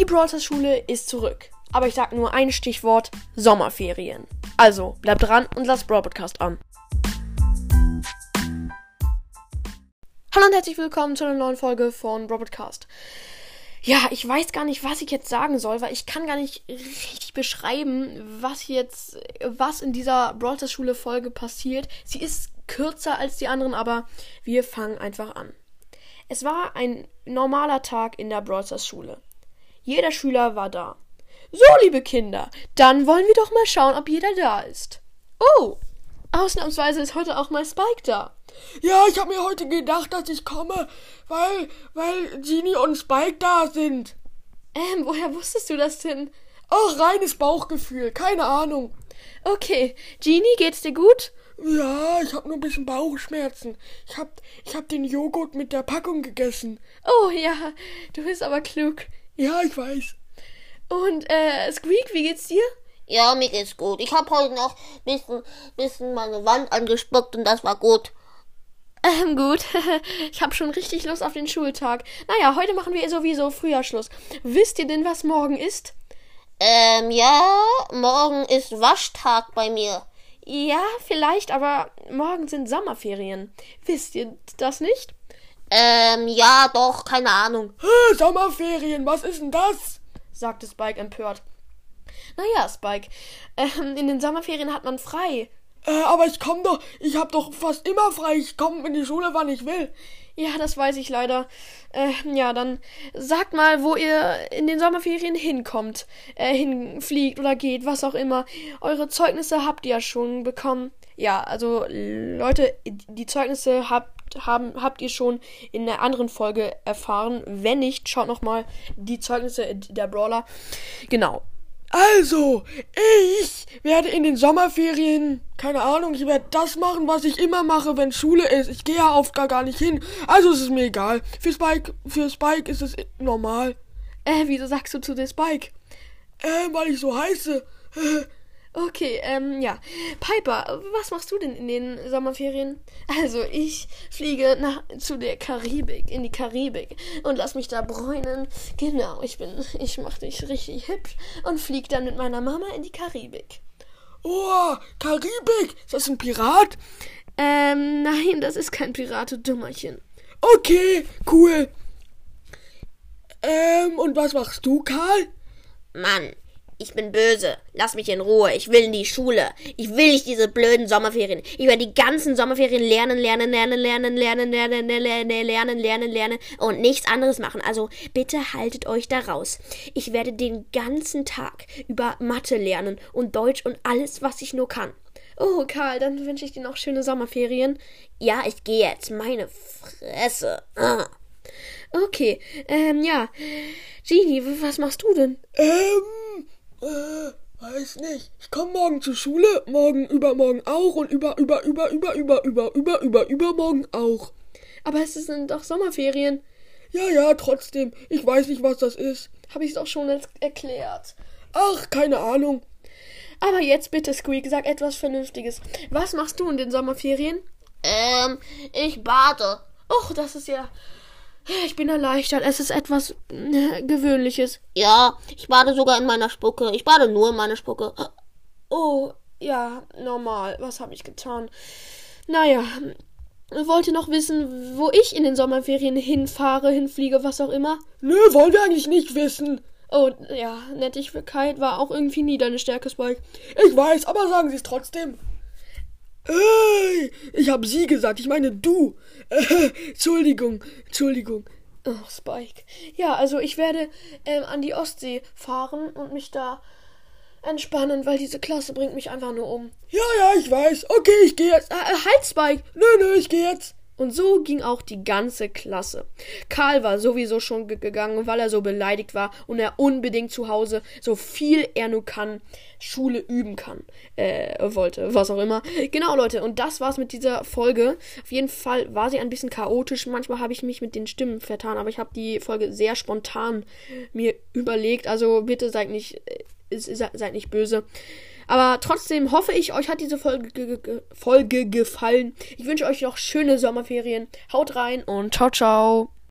Die Brawlers Schule ist zurück. Aber ich sag nur ein Stichwort: Sommerferien. Also, bleibt dran und lasst Brawl Podcast an. Hallo und herzlich willkommen zu einer neuen Folge von Brawl Podcast. Ja, ich weiß gar nicht, was ich jetzt sagen soll, weil ich kann gar nicht richtig beschreiben, was jetzt, was in dieser Brawl Schule Folge passiert. Sie ist kürzer als die anderen, aber wir fangen einfach an. Es war ein normaler Tag in der Brawl Schule. Jeder Schüler war da. So, liebe Kinder, dann wollen wir doch mal schauen, ob jeder da ist. Oh, ausnahmsweise ist heute auch mal Spike da. Ja, ich habe mir heute gedacht, dass ich komme, weil, weil Genie und Spike da sind. Ähm, woher wusstest du das denn? Ach, reines Bauchgefühl, keine Ahnung. Okay, Genie, geht's dir gut? Ja, ich habe nur ein bisschen Bauchschmerzen. Ich hab, ich hab den Joghurt mit der Packung gegessen. Oh ja, du bist aber klug. Ja, ich weiß. Und äh, Squeak, wie geht's dir? Ja, mir geht's gut. Ich habe heute noch ein bisschen, bisschen meine Wand angespuckt und das war gut. Ähm, gut. ich habe schon richtig Lust auf den Schultag. Naja, heute machen wir sowieso früher Schluss. Wisst ihr denn, was morgen ist? Ähm, ja, morgen ist Waschtag bei mir. Ja, vielleicht, aber morgen sind Sommerferien. Wisst ihr das nicht? Ähm, ja, doch, keine Ahnung. Hä, Sommerferien, was ist denn das? sagte Spike empört. Naja, Spike, ähm, in den Sommerferien hat man frei. Äh, aber ich komm doch, ich hab doch fast immer frei. Ich komm in die Schule, wann ich will. Ja, das weiß ich leider. Äh, ja, dann sagt mal, wo ihr in den Sommerferien hinkommt, äh, hinfliegt oder geht, was auch immer. Eure Zeugnisse habt ihr ja schon bekommen. Ja, also Leute, die Zeugnisse habt haben, habt ihr schon in einer anderen Folge erfahren. Wenn nicht, schaut nochmal die Zeugnisse der Brawler. Genau. Also, ich werde in den Sommerferien, keine Ahnung, ich werde das machen, was ich immer mache, wenn Schule ist. Ich gehe ja oft gar, gar nicht hin. Also ist es mir egal. Für Spike, für Spike ist es normal. Äh, wieso sagst du zu der Spike? Äh, weil ich so heiße. Okay, ähm, ja. Piper, was machst du denn in den Sommerferien? Also, ich fliege nach, zu der Karibik, in die Karibik und lass mich da bräunen. Genau, ich bin, ich mach dich richtig hübsch und flieg dann mit meiner Mama in die Karibik. Oh, Karibik! Ist das ein Pirat? Ähm, nein, das ist kein Pirat, du Dummerchen. Okay, cool. Ähm, und was machst du, Karl? Mann, ich bin böse. Lass mich in Ruhe. Ich will in die Schule. Ich will nicht diese blöden Sommerferien. Ich werde die ganzen Sommerferien lernen, lernen, lernen, lernen, lernen, lernen, lernen, lernen, lernen, lernen und nichts anderes machen. Also bitte haltet euch da raus. Ich werde den ganzen Tag über Mathe lernen und Deutsch und alles, was ich nur kann. Oh, Karl, dann wünsche ich dir noch schöne Sommerferien. Ja, ich gehe jetzt. Meine Fresse. Ah. Okay, ähm, ja. Genie, was machst du denn? Ähm, äh, weiß nicht. Ich komme morgen zur Schule, morgen übermorgen auch und über, über, über, über, über, über, über, über, übermorgen auch. Aber es sind doch Sommerferien. Ja, ja, trotzdem. Ich weiß nicht, was das ist. Habe ich es doch schon erklärt. Ach, keine Ahnung. Aber jetzt bitte, Squeak, sag etwas Vernünftiges. Was machst du in den Sommerferien? Ähm, ich bade. Och, das ist ja ich bin erleichtert. Es ist etwas äh, Gewöhnliches. Ja, ich bade sogar in meiner Spucke. Ich bade nur in meiner Spucke. Oh, ja, normal. Was habe ich getan? Naja, wollt ihr noch wissen, wo ich in den Sommerferien hinfahre, hinfliege, was auch immer? Nö, wollen wir eigentlich nicht wissen. Oh, ja, Nettigkeit war auch irgendwie nie deine Stärke, Spike. Ich weiß, aber sagen Sie es trotzdem. Hey, ich habe sie gesagt, ich meine du. Äh, Entschuldigung, Entschuldigung. Oh, Spike. Ja, also ich werde ähm, an die Ostsee fahren und mich da entspannen, weil diese Klasse bringt mich einfach nur um. Ja, ja, ich weiß. Okay, ich gehe jetzt. Äh, halt, Spike. Nö, nö, ich gehe jetzt. Und so ging auch die ganze Klasse. Karl war sowieso schon gegangen, weil er so beleidigt war und er unbedingt zu Hause, so viel er nur kann, Schule üben kann, äh, wollte, was auch immer. Genau, Leute, und das war's mit dieser Folge. Auf jeden Fall war sie ein bisschen chaotisch. Manchmal habe ich mich mit den Stimmen vertan, aber ich habe die Folge sehr spontan mir überlegt. Also bitte seid nicht, äh, seid nicht böse. Aber trotzdem hoffe ich, euch hat diese Folge, ge Folge gefallen. Ich wünsche euch noch schöne Sommerferien. Haut rein und ciao, ciao.